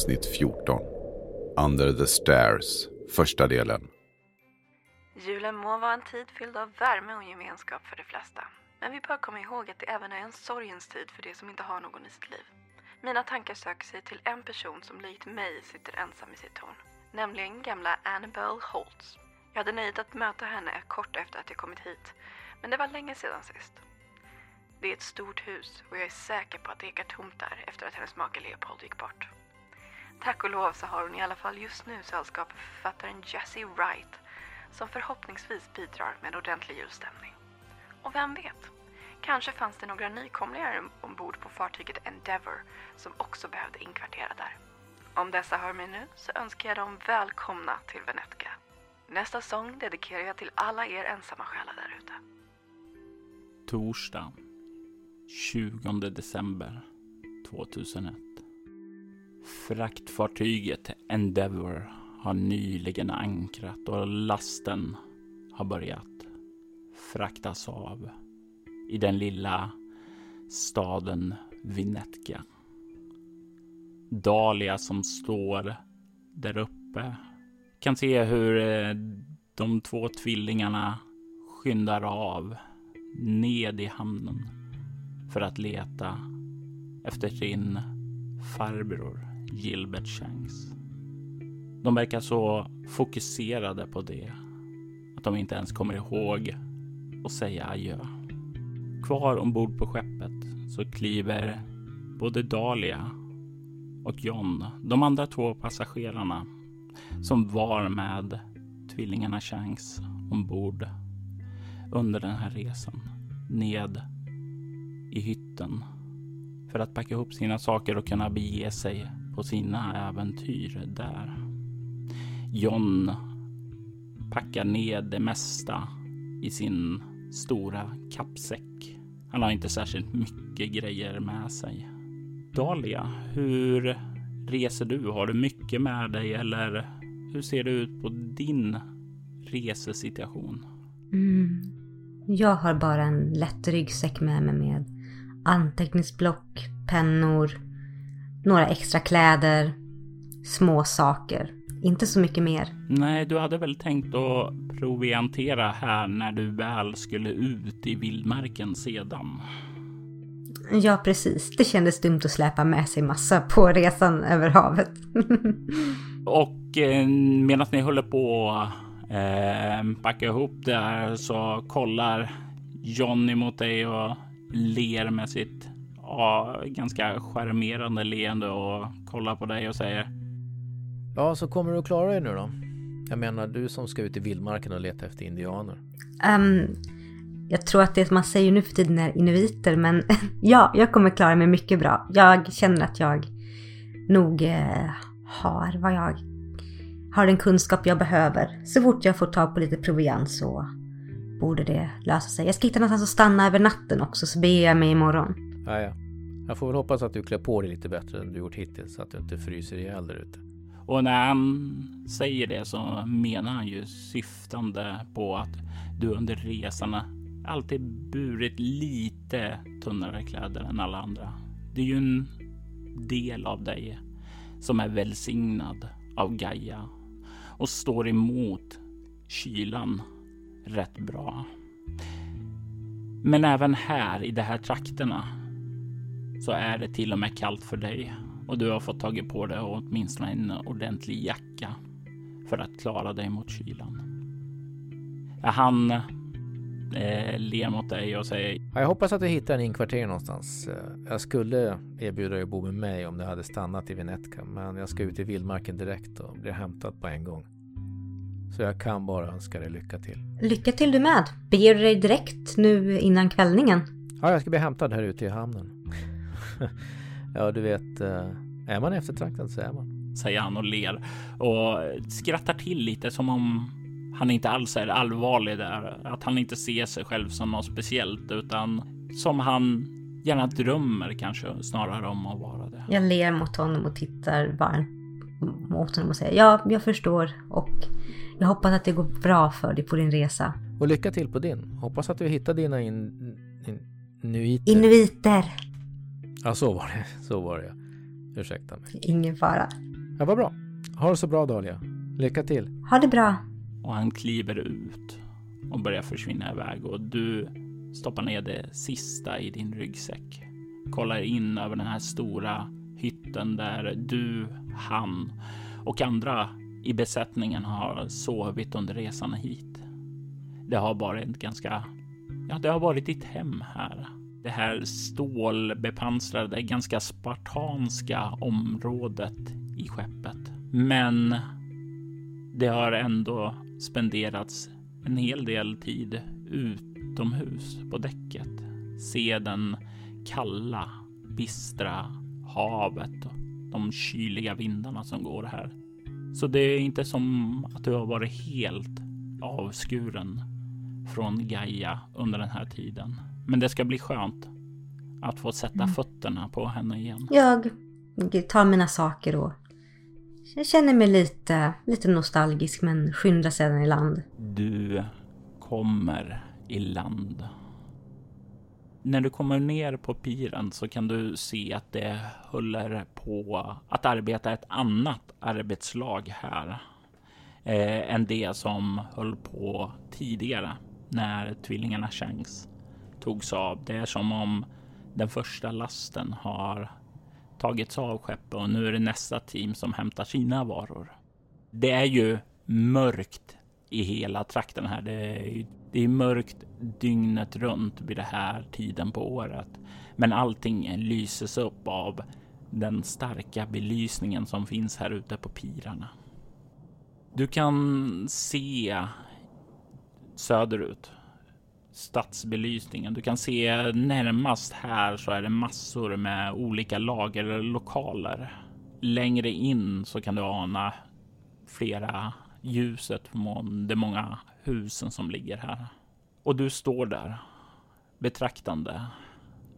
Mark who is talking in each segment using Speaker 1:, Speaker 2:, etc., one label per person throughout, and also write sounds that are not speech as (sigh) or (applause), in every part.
Speaker 1: Avsnitt 14 Under the Stairs Första delen
Speaker 2: Julen må vara en tid fylld av värme och gemenskap för de flesta. Men vi bör komma ihåg att det även är en sorgens tid för de som inte har någon i sitt liv. Mina tankar söker sig till en person som likt mig sitter ensam i sitt torn. Nämligen gamla Annabelle Holtz. Jag hade nöjet att möta henne kort efter att jag kommit hit. Men det var länge sedan sist. Det är ett stort hus och jag är säker på att det ekar tomt där efter att hennes make Leopold gick bort. Tack och lov så har hon i alla fall just nu sällskap av författaren Jesse Wright som förhoppningsvis bidrar med en ordentlig julstämning. Och vem vet? Kanske fanns det några nykomlingar ombord på fartyget Endeavour som också behövde inkvartera där. Om dessa hör mig nu så önskar jag dem välkomna till Venetka. Nästa sång dedikerar jag till alla er ensamma själar där ute.
Speaker 3: Torsdag 20 december 2001. Fraktfartyget Endeavour har nyligen ankrat och lasten har börjat fraktas av i den lilla staden Vinetka. Dahlia som står där uppe kan se hur eh, de två tvillingarna skyndar av ned i hamnen för att leta efter sin farbror Gilbert Shanks. De verkar så fokuserade på det att de inte ens kommer ihåg att säga adjö. Kvar ombord på skeppet så kliver både Dahlia och John, de andra två passagerarna som var med tvillingarna Shanks ombord under den här resan ned i hytten för att packa ihop sina saker och kunna bege sig på sina äventyr där. John packar ner det mesta i sin stora kappsäck. Han har inte särskilt mycket grejer med sig. Dahlia, hur reser du? Har du mycket med dig eller hur ser det ut på din resesituation?
Speaker 4: Mm. Jag har bara en lätt ryggsäck med mig med anteckningsblock, pennor, några extra kläder, små saker. Inte så mycket mer.
Speaker 3: Nej, du hade väl tänkt att proviantera här när du väl skulle ut i vildmarken sedan?
Speaker 4: Ja, precis. Det kändes dumt att släpa med sig massa på resan över havet. (laughs)
Speaker 3: Och eh, medan ni håller på eh, packa ihop det här så kollar Johnny mot dig och ler med sitt ja, ganska charmerande leende och kollar på dig och säger.
Speaker 5: Ja, så kommer du att klara dig nu då? Jag menar, du som ska ut i vildmarken och leta efter indianer.
Speaker 4: Um, jag tror att det man säger nu för tiden är inuiter, men (laughs) ja, jag kommer klara mig mycket bra. Jag känner att jag nog eh, har vad jag har den kunskap jag behöver. Så fort jag får tag på lite proviant så borde det lösa sig. Jag ska hitta någonstans att stanna över natten också så beger jag mig imorgon.
Speaker 5: Ja, ja. Jag får väl hoppas att du klär på dig lite bättre än du gjort hittills så att du inte fryser ihjäl där ute.
Speaker 3: Och när han säger det så menar han ju syftande på att du under resan alltid burit lite tunnare kläder än alla andra. Det är ju en del av dig som är välsignad av Gaia och står emot kylan rätt bra. Men även här i de här trakterna så är det till och med kallt för dig och du har fått tagit på dig åtminstone en ordentlig jacka för att klara dig mot kylan. Han eh, ler mot dig och säger
Speaker 5: Ja, jag hoppas att du hittar en inkvartering någonstans. Eh, Jag skulle erbjuda dig att bo med mig om du hade stannat i Venetka, men jag ska ut i vildmarken direkt och bli hämtad på en gång. Så jag kan bara önska dig lycka till.
Speaker 4: Lycka till du med. Beger du dig direkt nu innan kvällningen?
Speaker 5: Ja, jag ska bli hämtad här ute i hamnen. (laughs) ja, du vet, eh, är man eftertraktad så är man.
Speaker 3: säger han och ler och skrattar till lite som om han inte alls är allvarlig där. Att han inte ser sig själv som något speciellt utan som han gärna drömmer kanske snarare om att vara det.
Speaker 4: Jag ler mot honom och tittar varmt mot honom och säger ja, jag förstår och jag hoppas att det går bra för dig på din resa.
Speaker 5: Och lycka till på din. Hoppas att du hittar dina in, in, inuiter.
Speaker 4: Inuiter!
Speaker 5: Ja, så var det. Så var det ja. Ursäkta mig.
Speaker 4: Ingen fara.
Speaker 5: Ja, vad bra. Ha det så bra Dahlia. Lycka till.
Speaker 4: Ha det bra.
Speaker 3: Och han kliver ut och börjar försvinna iväg och du stoppar ner det sista i din ryggsäck. Kollar in över den här stora hytten där du, han och andra i besättningen har sovit under resan hit. Det har varit ganska, ja, det har varit ditt hem här. Det här stålbepansrade, ganska spartanska området i skeppet. Men det har ändå spenderats en hel del tid utomhus på däcket. Se den kalla, bistra havet och de kyliga vindarna som går här. Så det är inte som att du har varit helt avskuren från Gaia under den här tiden. Men det ska bli skönt att få sätta fötterna på henne igen.
Speaker 4: Jag tar mina saker och jag känner mig lite, lite nostalgisk men skyndar sedan i land.
Speaker 3: Du kommer i land. När du kommer ner på piren så kan du se att det håller på att arbeta ett annat arbetslag här. Eh, än det som höll på tidigare när tvillingarna Shanks togs av. Det är som om den första lasten har tagits av skeppet och nu är det nästa team som hämtar sina varor. Det är ju mörkt i hela trakten här. Det är, det är mörkt dygnet runt vid den här tiden på året. Men allting lyses upp av den starka belysningen som finns här ute på pirarna. Du kan se söderut stadsbelysningen. Du kan se närmast här så är det massor med olika lagerlokaler. Längre in så kan du ana flera ljuset från de många husen som ligger här. Och du står där betraktande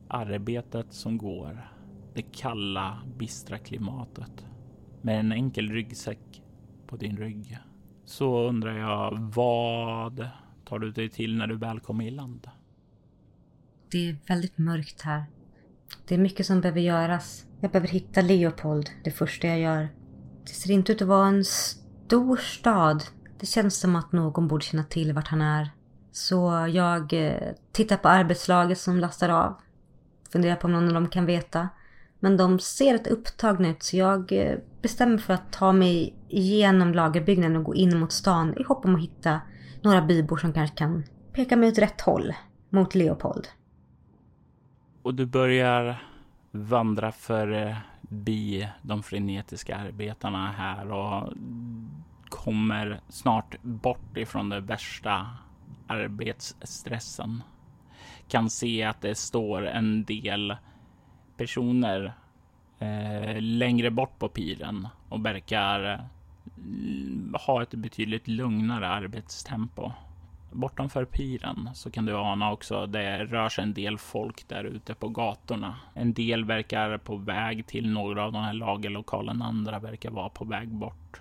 Speaker 3: arbetet som går, det kalla, bistra klimatet med en enkel ryggsäck på din rygg. Så undrar jag vad tar du dig till när du väl kommer i land?
Speaker 4: Det är väldigt mörkt här. Det är mycket som behöver göras. Jag behöver hitta Leopold, det första jag gör. Det ser inte ut att vara en stor stad. Det känns som att någon borde känna till vart han är. Så jag eh, tittar på arbetslaget som lastar av. Funderar på om någon av dem kan veta. Men de ser rätt upptagna ut så jag eh, bestämmer för att ta mig igenom lagerbyggnaden och gå in mot stan i hopp om att hitta några bybor som kanske kan peka mig åt rätt håll mot Leopold.
Speaker 3: Och du börjar vandra förbi eh, de frenetiska arbetarna här och kommer snart bort ifrån den värsta arbetsstressen. Kan se att det står en del personer eh, längre bort på piren och verkar ha ett betydligt lugnare arbetstempo. Bortanför piren så kan du ana också det rör sig en del folk där ute på gatorna. En del verkar på väg till några av de här lagerlokalerna, andra verkar vara på väg bort.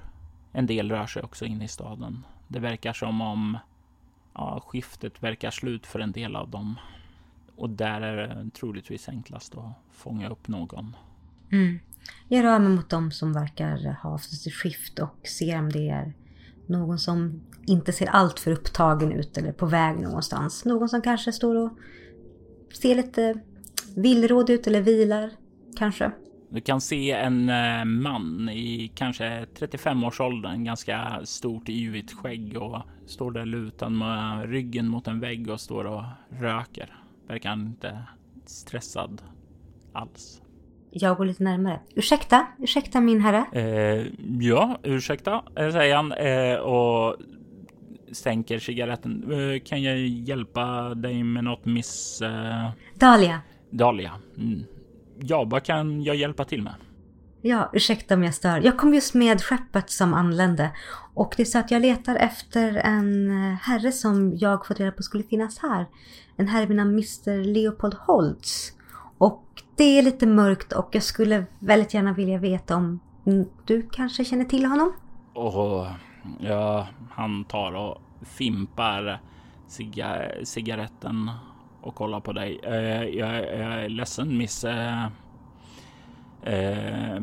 Speaker 3: En del rör sig också in i staden. Det verkar som om ja, skiftet verkar slut för en del av dem. Och där är det troligtvis enklast att fånga upp någon.
Speaker 4: Mm. Jag rör mig mot dem som verkar ha haft ett skift och ser om det är någon som inte ser allt för upptagen ut eller på väg någonstans. Någon som kanske står och ser lite villrådig ut eller vilar, kanske.
Speaker 3: Du kan se en eh, man i kanske 35-årsåldern, ganska stort yvigt skägg och står där lutad med ryggen mot en vägg och står och röker. Verkar inte stressad alls.
Speaker 4: Jag går lite närmare. Ursäkta, ursäkta min herre.
Speaker 3: Eh, ja, ursäkta, säger han eh, och stänker cigaretten. Eh, kan jag hjälpa dig med något miss... Eh...
Speaker 4: Dahlia.
Speaker 3: Dahlia. Mm. Ja, vad kan jag hjälpa till med?
Speaker 4: Ja, ursäkta om jag stör. Jag kom just med skeppet som anlände. Och det är så att jag letar efter en eh, herre som jag fått reda på skulle finnas här. En herre vid namn Mr Leopold Holtz. Och det är lite mörkt och jag skulle väldigt gärna vilja veta om du kanske känner till honom?
Speaker 3: Och ja, han tar och fimpar ciga cigaretten och kollar på dig. Uh, jag, jag, är ledsen miss. Uh, uh,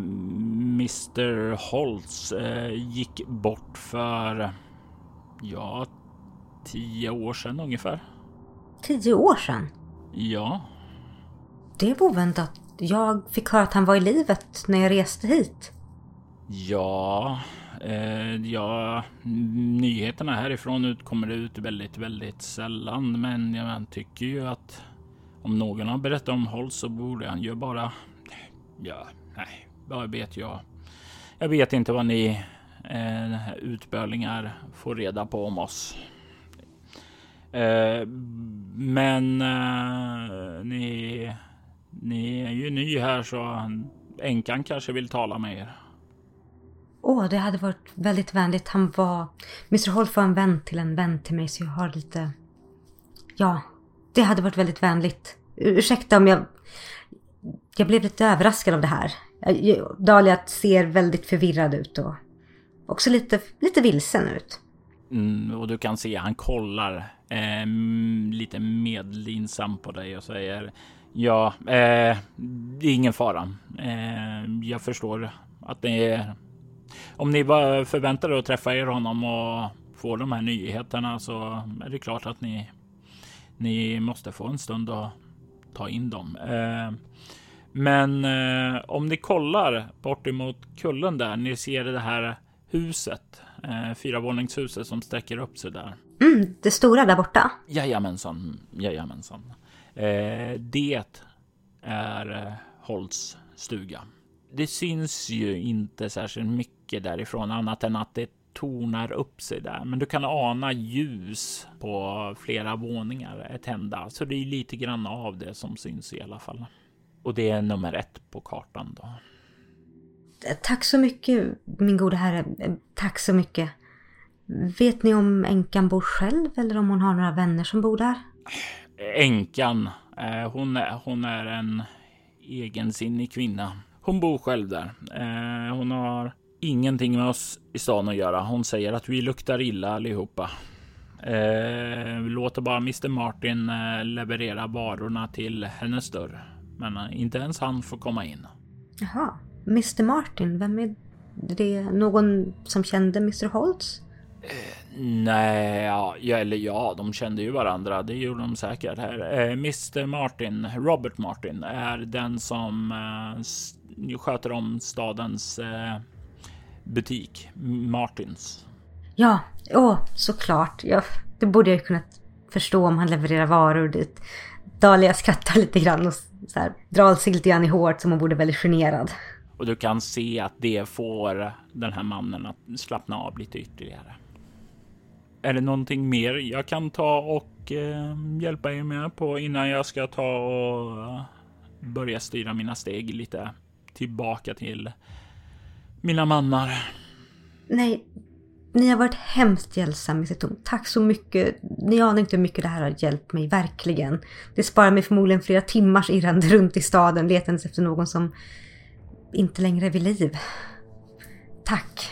Speaker 3: Mr Holtz gick bort för ja, tio år sedan ungefär.
Speaker 4: Tio år sedan?
Speaker 3: Ja.
Speaker 4: Det var oväntat. Jag fick höra att han var i livet när jag reste hit.
Speaker 3: Ja, eh, ja, nyheterna härifrån ut kommer ut väldigt, väldigt sällan. Men jag tycker ju att om någon har berättat om Holst så borde han ju bara... Ja, nej, vad vet jag? Jag vet inte vad ni eh, utbölingar får reda på om oss. Eh, men eh, ni ni är ju ny här så änkan kanske vill tala med er.
Speaker 4: Åh, oh, det hade varit väldigt vänligt. Han var... Mr Holt var en vän till en vän till mig så jag har lite... Ja, det hade varit väldigt vänligt. Ursäkta om jag... Jag blev lite överraskad av det här. Dahlia ser väldigt förvirrad ut och också lite, lite vilsen ut.
Speaker 3: Mm, och du kan se han kollar eh, lite medlinsam på dig och säger Ja, eh, det är ingen fara. Eh, jag förstår att det är... Om ni bara förväntar er att träffa er honom och få de här nyheterna så är det klart att ni, ni måste få en stund att ta in dem. Eh, men eh, om ni kollar bort emot kullen där, ni ser det här huset, eh, fyravåningshuset som sträcker upp sig där.
Speaker 4: Mm, det stora där borta?
Speaker 3: Jajamensan, jajamensan. Eh, det är eh, Holts stuga. Det syns ju inte särskilt mycket därifrån annat än att det tornar upp sig där. Men du kan ana ljus på flera våningar är tända, så det är lite grann av det som syns i alla fall. Och det är nummer ett på kartan då.
Speaker 4: Tack så mycket, min gode herre. Tack så mycket. Vet ni om änkan bor själv eller om hon har några vänner som bor där?
Speaker 3: Änkan. Eh, hon, är, hon är en egensinnig kvinna. Hon bor själv där. Eh, hon har ingenting med oss i stan att göra. Hon säger att vi luktar illa allihopa. Eh, vi låter bara Mr Martin leverera varorna till hennes dörr. Men inte ens han får komma in.
Speaker 4: Jaha, Mr Martin, vem är det? Någon som kände Mr Holtz?
Speaker 3: Nej, ja, eller ja, de kände ju varandra. Det gjorde de säkert. Här. Eh, Mr Martin, Robert Martin, är den som eh, sköter om stadens eh, butik, Martins.
Speaker 4: Ja, åh, såklart. Ja, det borde jag kunnat förstå om han levererar varor dit. Dahlia skrattar lite grann och så här, drar sig lite grann i håret som hon borde väldigt generad.
Speaker 3: Och du kan se att det får den här mannen att slappna av lite ytterligare. Är det någonting mer jag kan ta och eh, hjälpa er med på innan jag ska ta och eh, börja styra mina steg lite tillbaka till mina mannar?
Speaker 4: Nej, ni har varit hemskt hjälpsamma i Tom. Tack så mycket. Ni anar inte hur mycket det här har hjälpt mig, verkligen. Det sparar mig förmodligen flera timmars irrande (laughs) runt i staden letandes efter någon som inte längre är vid liv. Tack.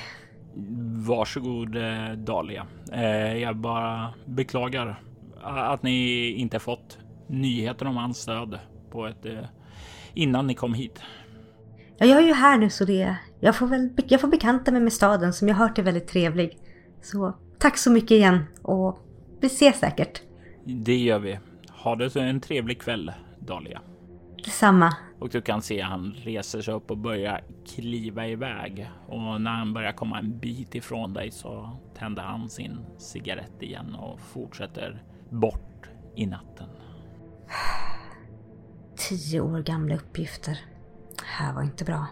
Speaker 3: Varsågod eh, Dahlia. Eh, jag bara beklagar att ni inte fått nyheter om hans död på ett eh, innan ni kom hit.
Speaker 4: Ja, jag är ju här nu så det... Jag får väl jag får bekanta mig med staden som jag hört är väldigt trevlig. Så tack så mycket igen och vi ses säkert.
Speaker 3: Det gör vi. Ha det en trevlig kväll, Dahlia.
Speaker 4: Detsamma.
Speaker 3: Och du kan se han reser sig upp och börjar kliva iväg. Och när han börjar komma en bit ifrån dig så tänder han sin cigarett igen och fortsätter bort i natten.
Speaker 4: Tio år gamla uppgifter. Det här var inte bra.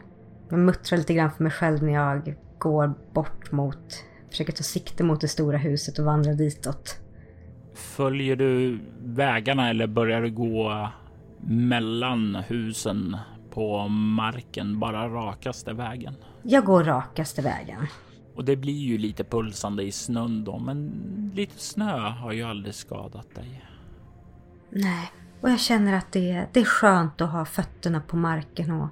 Speaker 4: Jag muttrar lite grann för mig själv när jag går bort mot, försöker ta sikte mot det stora huset och vandra ditåt.
Speaker 3: Följer du vägarna eller börjar du gå mellan husen på marken, bara rakaste vägen?
Speaker 4: Jag går rakaste vägen.
Speaker 3: Och det blir ju lite pulsande i snön då, men lite snö har ju aldrig skadat dig.
Speaker 4: Nej, och jag känner att det, det är skönt att ha fötterna på marken och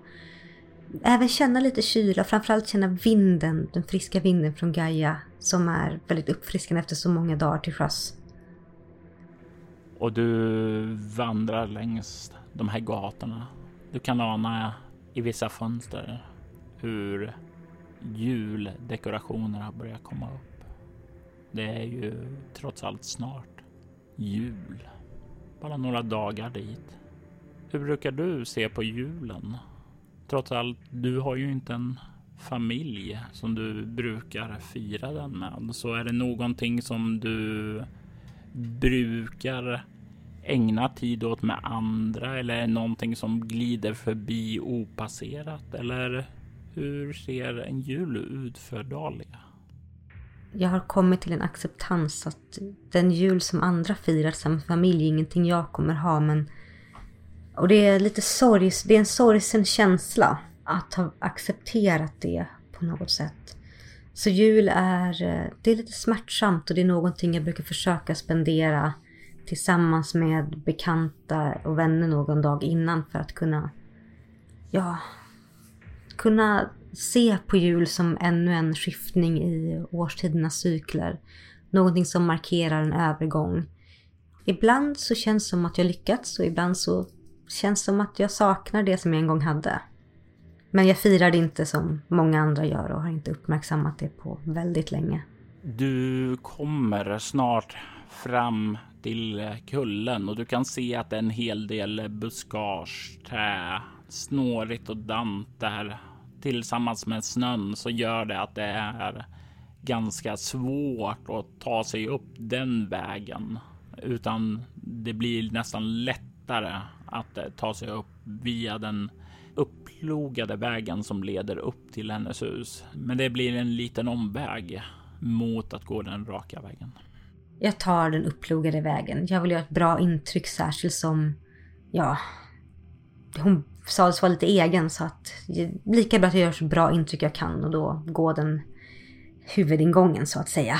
Speaker 4: även känna lite kyla, framförallt känna vinden, den friska vinden från Gaia som är väldigt uppfriskande efter så många dagar till sjöss.
Speaker 3: Och du vandrar längs de här gatorna. Du kan ana i vissa fönster hur juldekorationerna börjar komma upp. Det är ju trots allt snart jul. Bara några dagar dit. Hur brukar du se på julen? Trots allt, du har ju inte en familj som du brukar fira den med. Så är det någonting som du brukar ägna tid åt med andra eller någonting som glider förbi opasserat? Eller hur ser en jul ut för Dahlia?
Speaker 4: Jag har kommit till en acceptans att den jul som andra firar som familj är ingenting jag kommer ha men och det är lite sorg, det är en sorgsen känsla att ha accepterat det på något sätt. Så jul är, eh, det är lite smärtsamt och det är någonting jag brukar försöka spendera tillsammans med bekanta och vänner någon dag innan för att kunna, ja, kunna se på jul som ännu en skiftning i årstidernas cykler. Någonting som markerar en övergång. Ibland så känns det som att jag lyckats och ibland så känns det som att jag saknar det som jag en gång hade. Men jag firar det inte som många andra gör och har inte uppmärksammat det på väldigt länge.
Speaker 3: Du kommer snart fram till eh, kullen och du kan se att det är en hel del buskage, trä, snårigt och dant där. Tillsammans med snön så gör det att det är ganska svårt att ta sig upp den vägen. Utan det blir nästan lättare att eh, ta sig upp via den upplogade vägen som leder upp till hennes hus. Men det blir en liten omväg mot att gå den raka vägen.
Speaker 4: Jag tar den upplogade vägen. Jag vill göra ett bra intryck särskilt som, ja, hon sades vara lite egen så att lika bra att jag gör så bra intryck jag kan och då gå den huvudingången så att säga.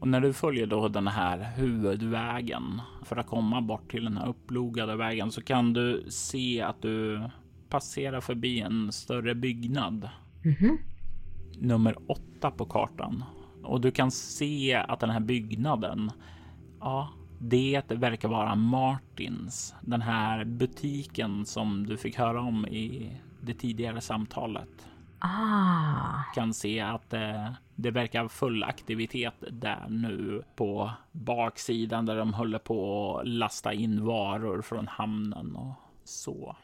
Speaker 3: Och när du följer då den här huvudvägen för att komma bort till den här upplogade vägen så kan du se att du passerar förbi en större byggnad.
Speaker 4: Mm -hmm.
Speaker 3: Nummer åtta på kartan. Och du kan se att den här byggnaden, ja, det verkar vara Martins. Den här butiken som du fick höra om i det tidigare samtalet.
Speaker 4: Ah.
Speaker 3: Kan se att det, det verkar full aktivitet där nu på baksidan där de håller på att lasta in varor från hamnen och så.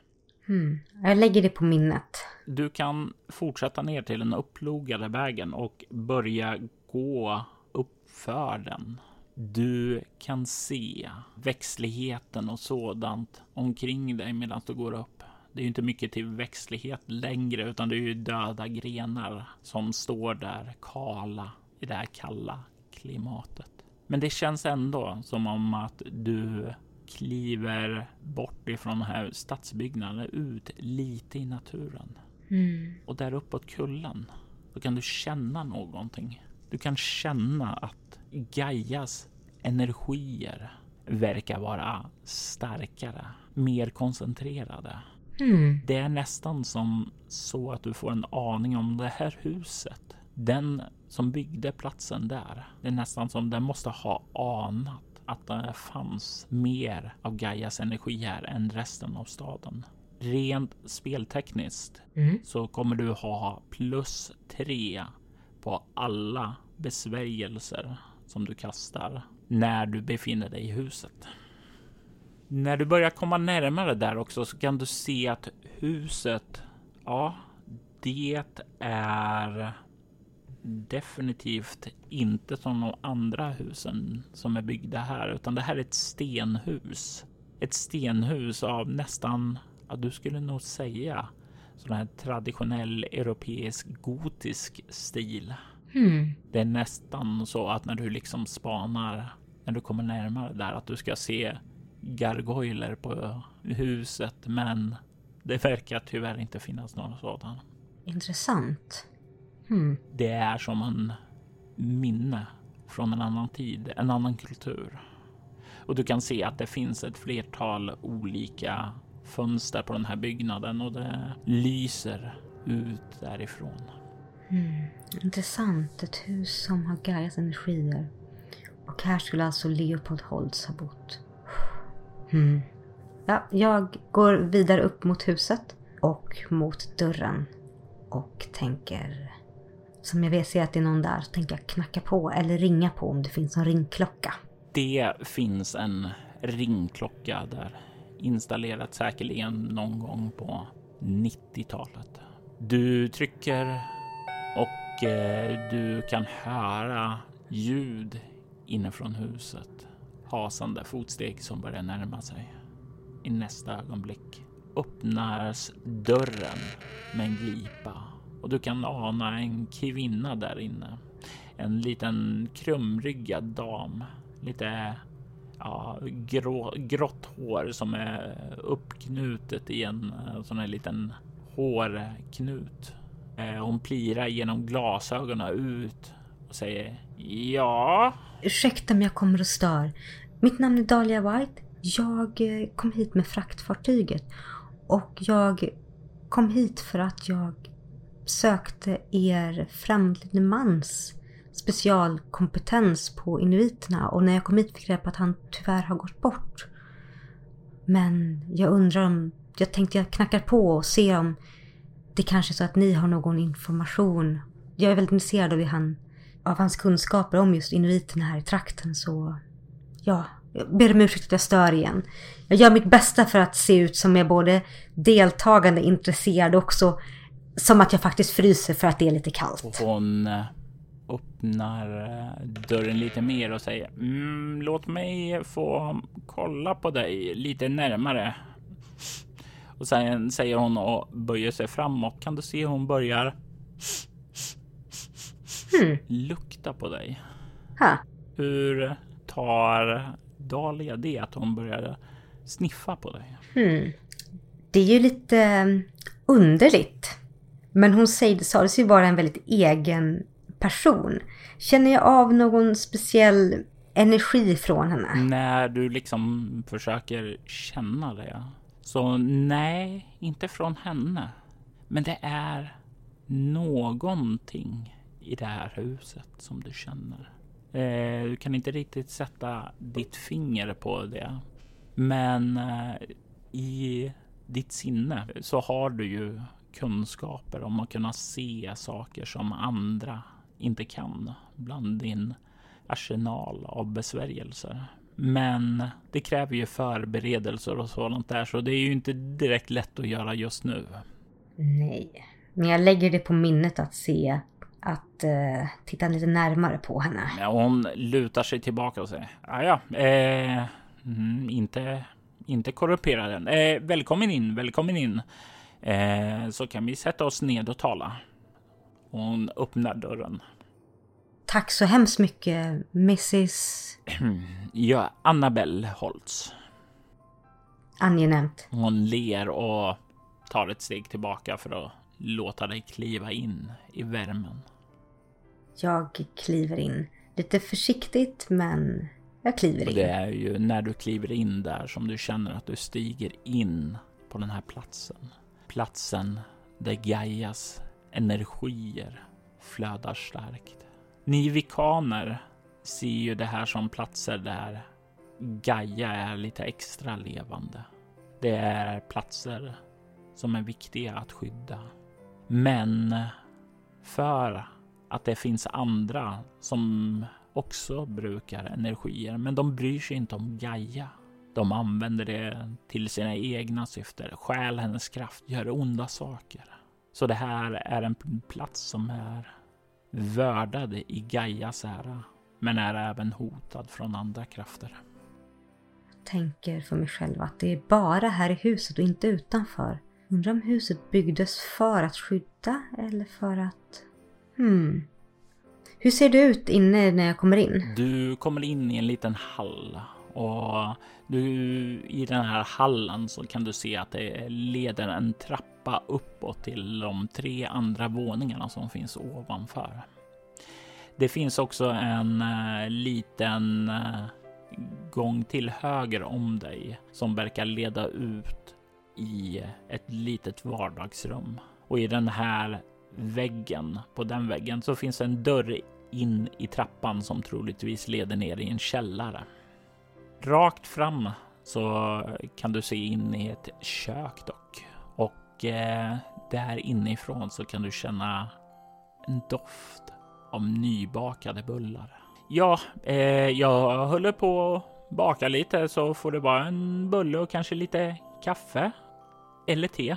Speaker 4: Hmm. Jag lägger det på minnet.
Speaker 3: Du kan fortsätta ner till den upplogade vägen och börja gå uppför den. Du kan se växtligheten och sådant omkring dig medan du går upp. Det är ju inte mycket till växtlighet längre utan det är ju döda grenar som står där kala i det här kalla klimatet. Men det känns ändå som om att du kliver bort ifrån den här stadsbyggnaden ut lite i naturen.
Speaker 4: Mm.
Speaker 3: Och där uppåt kullen, då kan du känna någonting. Du kan känna att Gaias energier verkar vara starkare, mer koncentrerade.
Speaker 4: Mm.
Speaker 3: Det är nästan som så att du får en aning om det här huset. Den som byggde platsen där, det är nästan som den måste ha anat att det fanns mer av Gaias energi här än resten av staden. Rent speltekniskt
Speaker 4: mm.
Speaker 3: så kommer du ha plus tre på alla besvärjelser som du kastar när du befinner dig i huset. När du börjar komma närmare där också så kan du se att huset, ja, det är definitivt inte som de andra husen som är byggda här, utan det här är ett stenhus. Ett stenhus av nästan, ja, du skulle nog säga sån här traditionell europeisk gotisk stil.
Speaker 4: Hmm.
Speaker 3: Det är nästan så att när du liksom spanar, när du kommer närmare där, att du ska se gargoyler på huset, men det verkar tyvärr inte finnas några sådana.
Speaker 4: Intressant. Hmm.
Speaker 3: Det är som en minne från en annan tid, en annan kultur. Och du kan se att det finns ett flertal olika fönster på den här byggnaden och det lyser ut därifrån.
Speaker 4: Hmm. Intressant. Ett hus som har Gaias energier. Och här skulle alltså Leopold Holtz ha bott. Hmm. Ja, jag går vidare upp mot huset och mot dörren. Och tänker... Som jag vet ser att det är någon där, så tänker jag knacka på eller ringa på om det finns en ringklocka.
Speaker 3: Det finns en ringklocka där installerat säkerligen någon gång på 90-talet. Du trycker och eh, du kan höra ljud inifrån huset. Hasande fotsteg som börjar närma sig. I nästa ögonblick öppnas dörren med en glipa och du kan ana en kvinna där inne. En liten krumryggad dam. Lite ja, grå, grått hår som är uppknutet i en eh, sån här liten hårknut. Eh, hon plirar genom glasögonen ut och säger ja.
Speaker 4: Ursäkta om jag kommer och stör. Mitt namn är Dahlia White. Jag eh, kom hit med fraktfartyget. Och jag kom hit för att jag sökte er främlige mans specialkompetens på inuiterna. Och när jag kom hit fick jag reda på att han tyvärr har gått bort. Men jag undrar om... Jag tänkte jag knackar på och ser om det kanske är så att ni har någon information. Jag är väldigt intresserad av, han, av hans kunskaper om just inuiterna här i trakten så... Ja, jag ber om ursäkt att jag stör igen. Jag gör mitt bästa för att se ut som jag är både deltagande, intresserad och också som att jag faktiskt fryser för att det är lite kallt.
Speaker 3: Hon eh, öppnar eh, dörren lite mer och säger mm, låt mig få kolla på dig lite närmare. Och sen säger hon och böjer sig framåt. Kan du se hur hon börjar
Speaker 4: Hmm.
Speaker 3: lukta på dig?
Speaker 4: Ha.
Speaker 3: Hur tar Dahlia det att hon börjar sniffa på dig?
Speaker 4: Hmm. Det är ju lite eh, underligt. Men hon sa sig vara en väldigt egen person. Känner jag av någon speciell energi från henne?
Speaker 3: När du liksom försöker känna det. Så nej, inte från henne. Men det är någonting i det här huset som du känner. Eh, du kan inte riktigt sätta ditt finger på det. Men eh, i ditt sinne så har du ju kunskaper om att kunna se saker som andra inte kan bland din arsenal av besvärjelser. Men det kräver ju förberedelser och sådant där, så det är ju inte direkt lätt att göra just nu.
Speaker 4: Nej. Men jag lägger det på minnet att se att eh, titta lite närmare på henne.
Speaker 3: Ja, hon lutar sig tillbaka och säger ja, ja, eh, mm, inte, inte korrumperad än. Eh, välkommen in, välkommen in. Eh, så kan vi sätta oss ned och tala. Hon öppnar dörren.
Speaker 4: Tack så hemskt mycket, Mrs... (clears throat)
Speaker 3: Ja, Annabelle Holtz.
Speaker 4: Angenämt.
Speaker 3: Hon ler och tar ett steg tillbaka för att låta dig kliva in i värmen.
Speaker 4: Jag kliver in. Lite försiktigt, men jag kliver
Speaker 3: Och
Speaker 4: in.
Speaker 3: det är ju när du kliver in där som du känner att du stiger in på den här platsen. Platsen där Gaias energier flödar starkt. Ni vikaner ser ju det här som platser där Gaia är lite extra levande. Det är platser som är viktiga att skydda. Men för att det finns andra som också brukar energier, men de bryr sig inte om Gaia. De använder det till sina egna syften, stjäl hennes kraft, gör onda saker. Så det här är en plats som är vördad i Gaias ära, men är även hotad från andra krafter.
Speaker 4: Jag tänker för mig själv att det är bara här i huset och inte utanför. Undrar om huset byggdes för att skydda eller för att... Hmm. Hur ser det ut inne när jag kommer in?
Speaker 3: Du kommer in i en liten hall och du, i den här hallen så kan du se att det leder en trappa uppåt till de tre andra våningarna som finns ovanför. Det finns också en eh, liten eh, gång till höger om dig som verkar leda ut i ett litet vardagsrum. Och i den här väggen, på den väggen, så finns en dörr in i trappan som troligtvis leder ner i en källare. Rakt fram så kan du se in i ett kök dock. Och eh, där inifrån så kan du känna en doft av nybakade bullar. Ja, eh, jag håller på att baka lite så får det vara en bulle och kanske lite kaffe. Eller te.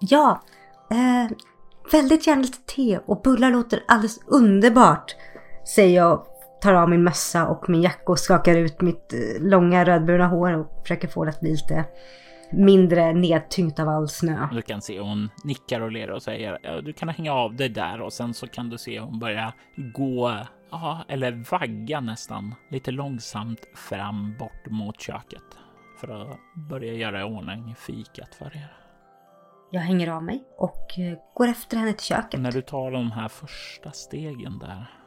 Speaker 4: Ja, eh, väldigt gärna lite te och bullar låter alldeles underbart. Säger jag tar av min mössa och min jacka och skakar ut mitt eh, långa rödbruna hår och försöker få det att bli lite mindre nedtyngt av all snö.
Speaker 3: Du kan se hon nickar och ler och säger ja, du kan hänga av dig där och sen så kan du se hon börja gå, ja, eller vagga nästan lite långsamt fram bort mot köket för att börja göra i ordning fikat för er.
Speaker 4: Jag hänger av mig och eh, går efter henne till köket.
Speaker 3: När du tar de här första stegen där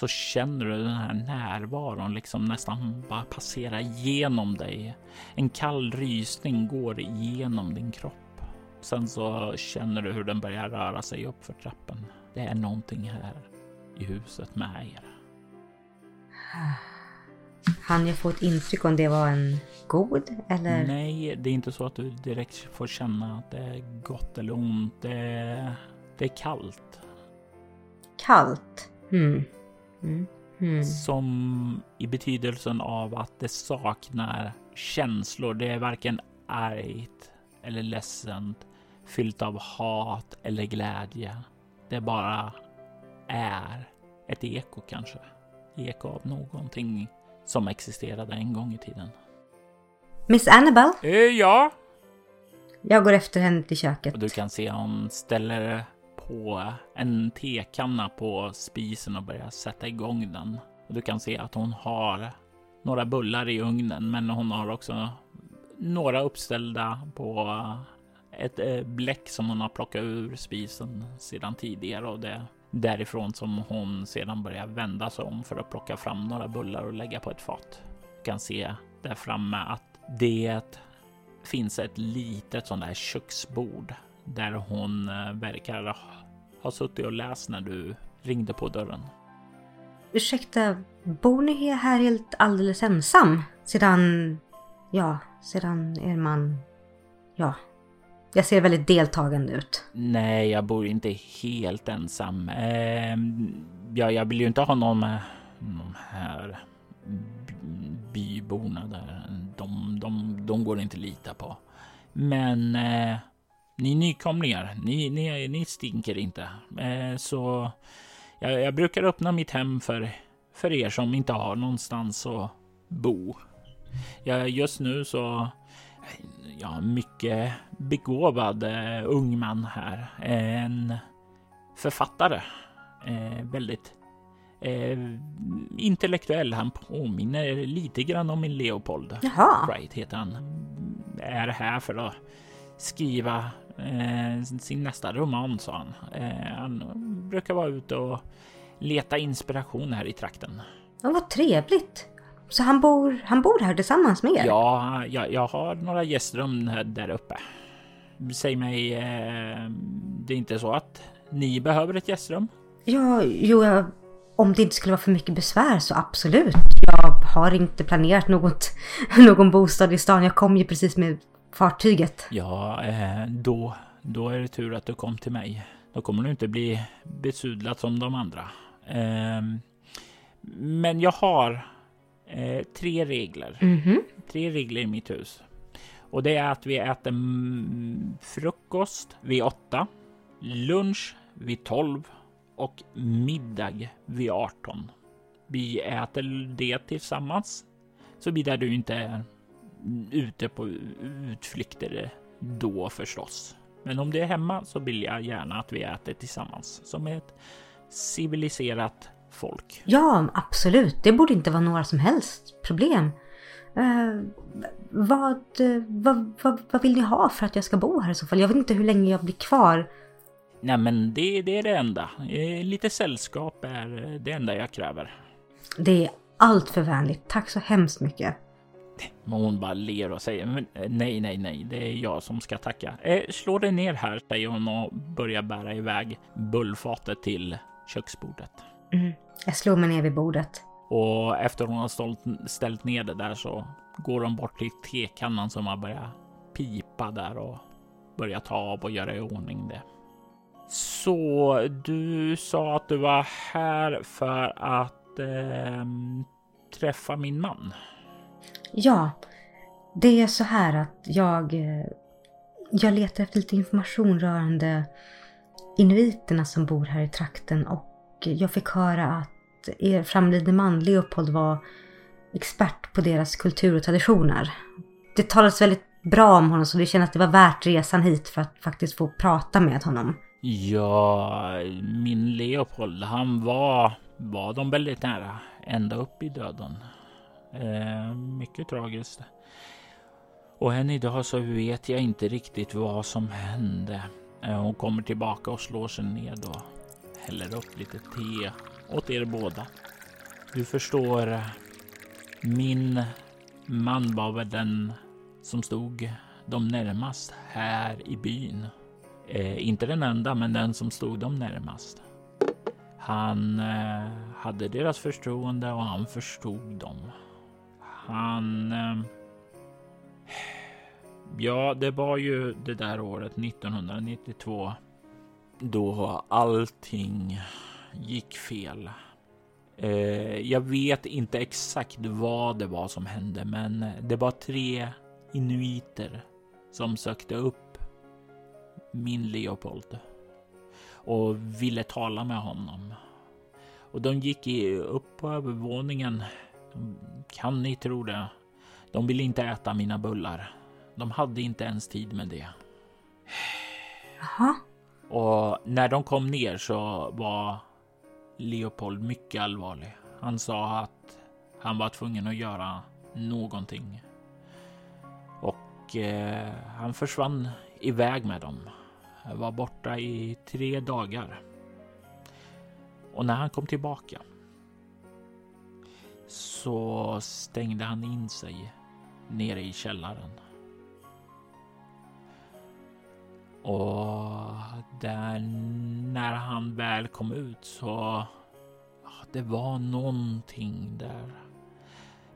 Speaker 3: så känner du den här närvaron liksom nästan bara passera genom dig. En kall rysning går igenom din kropp. Sen så känner du hur den börjar röra sig upp för trappen. Det är någonting här i huset med er.
Speaker 4: Han jag få ett intryck om det var en god eller?
Speaker 3: Nej, det är inte så att du direkt får känna att det är gott eller ont. Det är, det är kallt.
Speaker 4: Kallt? Hmm. Mm. Mm.
Speaker 3: Som i betydelsen av att det saknar känslor. Det är varken argt eller ledsamt, fyllt av hat eller glädje. Det bara är ett eko kanske. Eko av någonting som existerade en gång i tiden.
Speaker 4: Miss Annabelle?
Speaker 3: Eh, ja?
Speaker 4: Jag går efter henne till köket.
Speaker 3: Och du kan se hon ställer på en tekanna på spisen och börjar sätta igång den. Och du kan se att hon har några bullar i ugnen, men hon har också några uppställda på ett eh, bläck som hon har plockat ur spisen sedan tidigare och det är därifrån som hon sedan börjar vända sig om för att plocka fram några bullar och lägga på ett fat. Du kan se där framme att det finns ett litet sånt där köksbord där hon eh, verkar ha suttit och läst när du ringde på dörren.
Speaker 4: Ursäkta, bor ni här helt alldeles ensam? Sedan, ja, sedan er man, ja. Jag ser väldigt deltagande ut.
Speaker 3: Nej, jag bor inte helt ensam. Eh, ja, jag vill ju inte ha någon de här byborna där. De, de, de går inte att lita på. Men eh, ni nykomlingar, ni, ni, ni stinker inte. Eh, så jag, jag, brukar öppna mitt hem för, för er som inte har någonstans att bo. Ja, just nu så ja, mycket begåvad eh, ung man här. En författare. Eh, väldigt eh, intellektuell. Han påminner lite grann om min Leopold.
Speaker 4: Jaha.
Speaker 3: Wright heter han. Är här för att skriva sin nästa roman, sa han. Eh, han brukar vara ute och leta inspiration här i trakten.
Speaker 4: Ja, vad trevligt. Så han bor, han bor här tillsammans med er?
Speaker 3: Ja, jag, jag har några gästrum där uppe. Säg mig, eh, det är inte så att ni behöver ett gästrum?
Speaker 4: Ja, jo, jag, om det inte skulle vara för mycket besvär så absolut. Jag har inte planerat något, (laughs) någon bostad i stan. Jag kom ju precis med fartyget.
Speaker 3: Ja, eh, då, då är det tur att du kom till mig. Då kommer du inte bli besudlad som de andra. Eh, men jag har eh, tre regler.
Speaker 4: Mm -hmm.
Speaker 3: tre regler i mitt hus. Och det är att vi äter frukost vid åtta, lunch vid tolv och middag vid 18. Vi äter det tillsammans såvida du inte är ute på utflykter då förstås. Men om det är hemma så vill jag gärna att vi äter tillsammans som ett civiliserat folk.
Speaker 4: Ja, absolut. Det borde inte vara några som helst problem. Uh, vad, vad, vad, vad vill ni ha för att jag ska bo här i så fall? Jag vet inte hur länge jag blir kvar.
Speaker 3: Nej, men det, det är det enda. Eh, lite sällskap är det enda jag kräver.
Speaker 4: Det är allt för vänligt. Tack så hemskt mycket.
Speaker 3: Men hon bara ler och säger men, eh, nej, nej, nej, det är jag som ska tacka. Eh, slå dig ner här, säger hon och börjar bära iväg bullfatet till köksbordet.
Speaker 4: Mm. Jag slår mig ner vid bordet.
Speaker 3: Och efter hon har stålt, ställt ner det där så går hon bort till tekannan som har börjat pipa där och börjar ta av och göra i ordning det. Så du sa att du var här för att eh, träffa min man?
Speaker 4: Ja, det är så här att jag, eh, jag letar efter lite information rörande inuiterna som bor här i trakten och jag fick höra att er framlidne man Leopold var expert på deras kultur och traditioner. Det talades väldigt bra om honom så vi kände att det var värt resan hit för att faktiskt få prata med honom.
Speaker 3: Ja, min Leopold, han var, var de väldigt nära, ända upp i döden. Eh, mycket tragiskt. Och än idag så vet jag inte riktigt vad som hände. Eh, hon kommer tillbaka och slår sig ned och häller upp lite te åt er båda. Du förstår, eh, min man var väl den som stod dem närmast här i byn. Eh, inte den enda, men den som stod dem närmast. Han eh, hade deras förtroende och han förstod dem. Han... Eh, ja, det var ju det där året 1992 då allting gick fel. Eh, jag vet inte exakt vad det var som hände, men det var tre inuiter som sökte upp min Leopold och ville tala med honom. Och de gick upp på övervåningen kan ni tro det? De ville inte äta mina bullar. De hade inte ens tid med det.
Speaker 4: Jaha.
Speaker 3: Och när de kom ner så var Leopold mycket allvarlig. Han sa att han var tvungen att göra någonting. Och eh, han försvann iväg med dem. Han var borta i tre dagar. Och när han kom tillbaka så stängde han in sig nere i källaren. Och där när han väl kom ut så det var någonting där.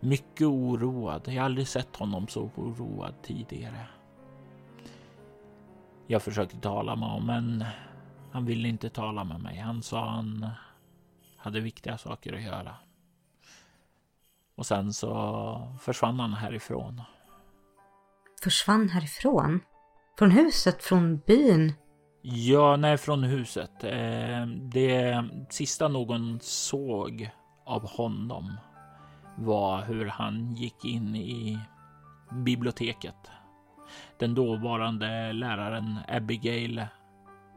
Speaker 3: Mycket oroad. Jag har aldrig sett honom så oroad tidigare. Jag försökte tala med honom, men han ville inte tala med mig. Han sa han hade viktiga saker att göra. Och sen så försvann han härifrån.
Speaker 4: Försvann härifrån? Från huset? Från byn?
Speaker 3: Ja, nej, från huset. Eh, det sista någon såg av honom var hur han gick in i biblioteket. Den dåvarande läraren Abigail,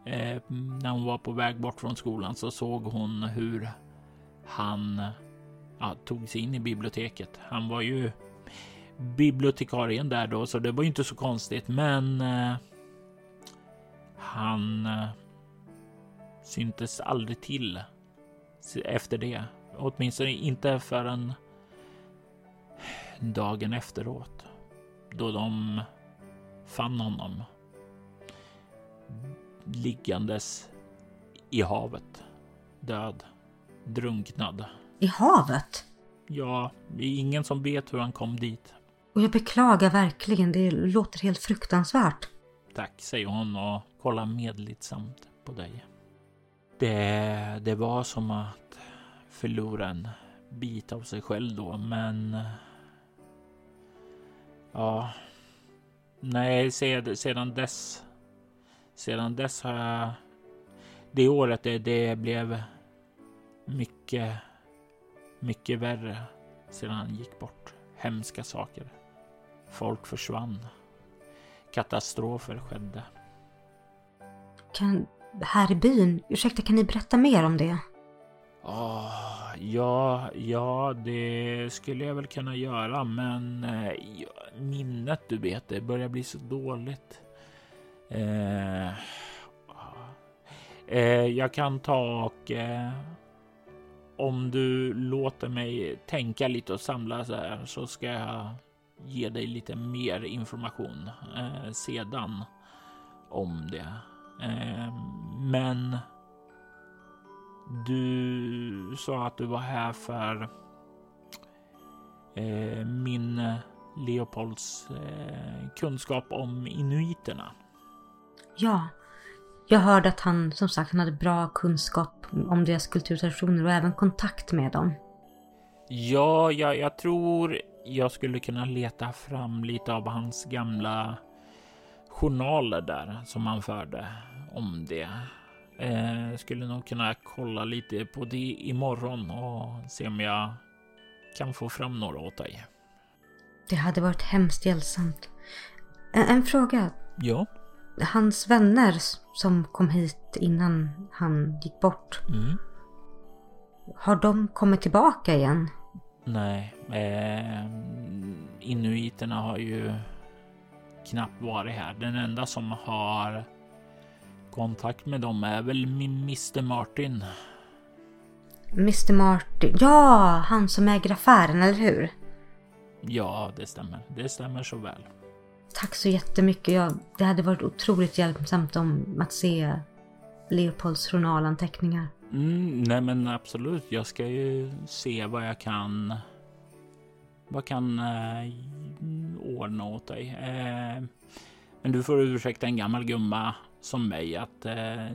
Speaker 3: eh, när hon var på väg bort från skolan så såg hon hur han ja, tog sig in i biblioteket. Han var ju bibliotekarien där då, så det var ju inte så konstigt. Men eh, han eh, syntes aldrig till efter det. Åtminstone inte förrän dagen efteråt. Då de fann honom liggandes i havet. Död. Drunknad.
Speaker 4: I havet?
Speaker 3: Ja, det är ingen som vet hur han kom dit.
Speaker 4: Och jag beklagar verkligen, det låter helt fruktansvärt.
Speaker 3: Tack, säger hon och kollar medlidsamt på dig. Det, det var som att förlora en bit av sig själv då, men Ja. Nej, sedan dess. Sedan dess har jag... Det året det, det blev mycket, mycket värre sedan han gick bort. Hemska saker. Folk försvann. Katastrofer skedde.
Speaker 4: Kan, här i byn, ursäkta kan ni berätta mer om det?
Speaker 3: Oh, ja, ja, det skulle jag väl kunna göra, men eh, minnet du vet, det börjar bli så dåligt. Eh, eh, jag kan ta och eh, om du låter mig tänka lite och samla så här så ska jag ge dig lite mer information eh, sedan om det. Eh, men du sa att du var här för eh, min eh, Leopolds eh, kunskap om inuiterna.
Speaker 4: Ja, jag hörde att han som sagt han hade bra kunskap om deras kulturtraditioner och även kontakt med dem.
Speaker 3: Ja, jag, jag tror jag skulle kunna leta fram lite av hans gamla journaler där som han förde om det. Eh, skulle nog kunna kolla lite på det imorgon och se om jag kan få fram några åt dig.
Speaker 4: Det hade varit hemskt hjälpsamt. En, en fråga.
Speaker 3: Ja?
Speaker 4: Hans vänner som kom hit innan han gick bort.
Speaker 3: Mm.
Speaker 4: Har de kommit tillbaka igen?
Speaker 3: Nej, eh, inuiterna har ju knappt varit här. Den enda som har kontakt med dem är väl Mr Martin.
Speaker 4: Mr Martin, ja, han som äger affären, eller hur?
Speaker 3: Ja, det stämmer. Det stämmer så väl.
Speaker 4: Tack så jättemycket. Ja, det hade varit otroligt hjälpsamt om att se Leopolds journalanteckningar.
Speaker 3: Mm, nej men absolut, jag ska ju se vad jag kan vad kan eh, ordna åt dig. Eh, men du får ursäkta en gammal gumma som mig att eh,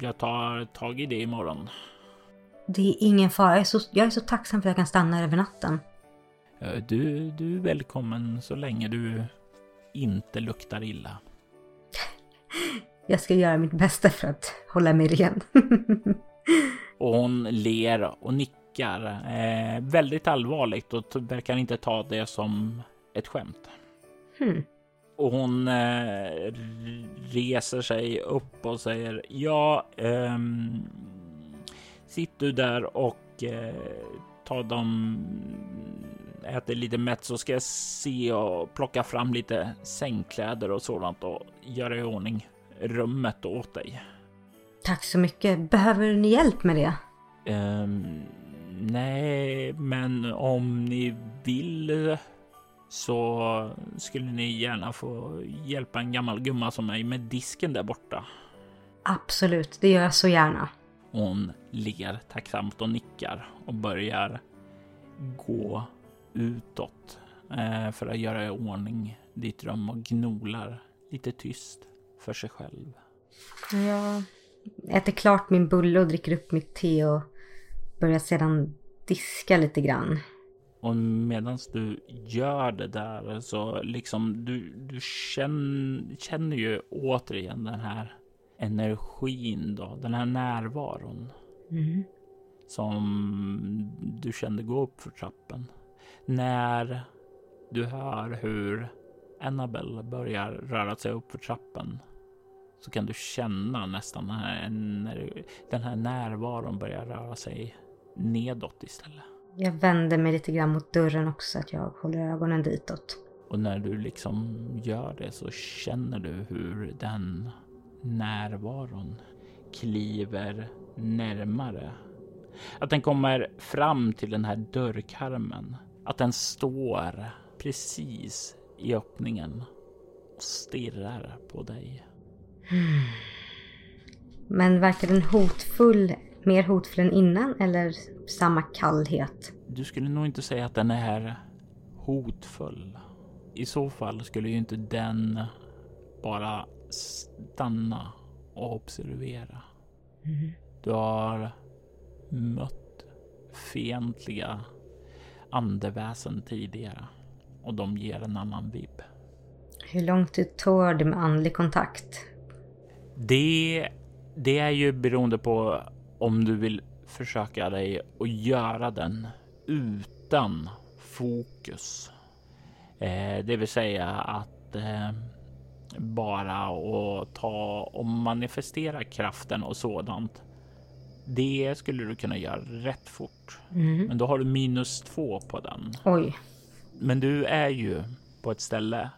Speaker 3: jag tar tag i det imorgon.
Speaker 4: Det är ingen fara. Jag är, så, jag är så tacksam för att jag kan stanna över natten.
Speaker 3: Du, du är välkommen så länge du inte luktar illa.
Speaker 4: Jag ska göra mitt bästa för att hålla mig ren. (laughs)
Speaker 3: och hon ler och nickar eh, väldigt allvarligt och verkar inte ta det som ett skämt.
Speaker 4: Hmm.
Speaker 3: Och hon eh, reser sig upp och säger ja, eh, sitt du där och eh, ta dem, äter lite mätt så ska jag se och plocka fram lite sängkläder och sådant och göra i ordning rummet åt dig.
Speaker 4: Tack så mycket. Behöver ni hjälp med det?
Speaker 3: Um, nej, men om ni vill så skulle ni gärna få hjälpa en gammal gumma som mig med disken där borta.
Speaker 4: Absolut, det gör jag så gärna.
Speaker 3: Hon ler tacksamt och nickar och börjar gå utåt eh, för att göra i ordning ditt rum och gnolar lite tyst för sig själv.
Speaker 4: Jag äter klart min bulle och dricker upp mitt te och börjar sedan diska lite grann.
Speaker 3: Och medan du gör det där så liksom du, du känner, känner ju återigen den här energin då, den här närvaron.
Speaker 4: Mm.
Speaker 3: Som du kände gå upp för trappen. När du hör hur Annabelle börjar röra sig upp för trappen så kan du känna nästan den här, den här närvaron börjar röra sig nedåt istället.
Speaker 4: Jag vänder mig lite grann mot dörren också, att jag håller ögonen ditåt.
Speaker 3: Och när du liksom gör det så känner du hur den närvaron kliver närmare. Att den kommer fram till den här dörrkarmen. Att den står precis i öppningen och stirrar på dig.
Speaker 4: Men verkar den hotfull, mer hotfull än innan eller samma kallhet?
Speaker 3: Du skulle nog inte säga att den är hotfull. I så fall skulle ju inte den bara stanna och observera.
Speaker 4: Mm.
Speaker 3: Du har mött fientliga andeväsen tidigare och de ger en annan vibb.
Speaker 4: Hur långt ut tar det med andlig kontakt?
Speaker 3: Det, det är ju beroende på om du vill försöka dig att göra den utan fokus. Eh, det vill säga att eh, bara och ta och manifestera kraften och sådant. Det skulle du kunna göra rätt fort.
Speaker 4: Mm.
Speaker 3: Men då har du minus två på den.
Speaker 4: Oj.
Speaker 3: Men du är ju på ett ställe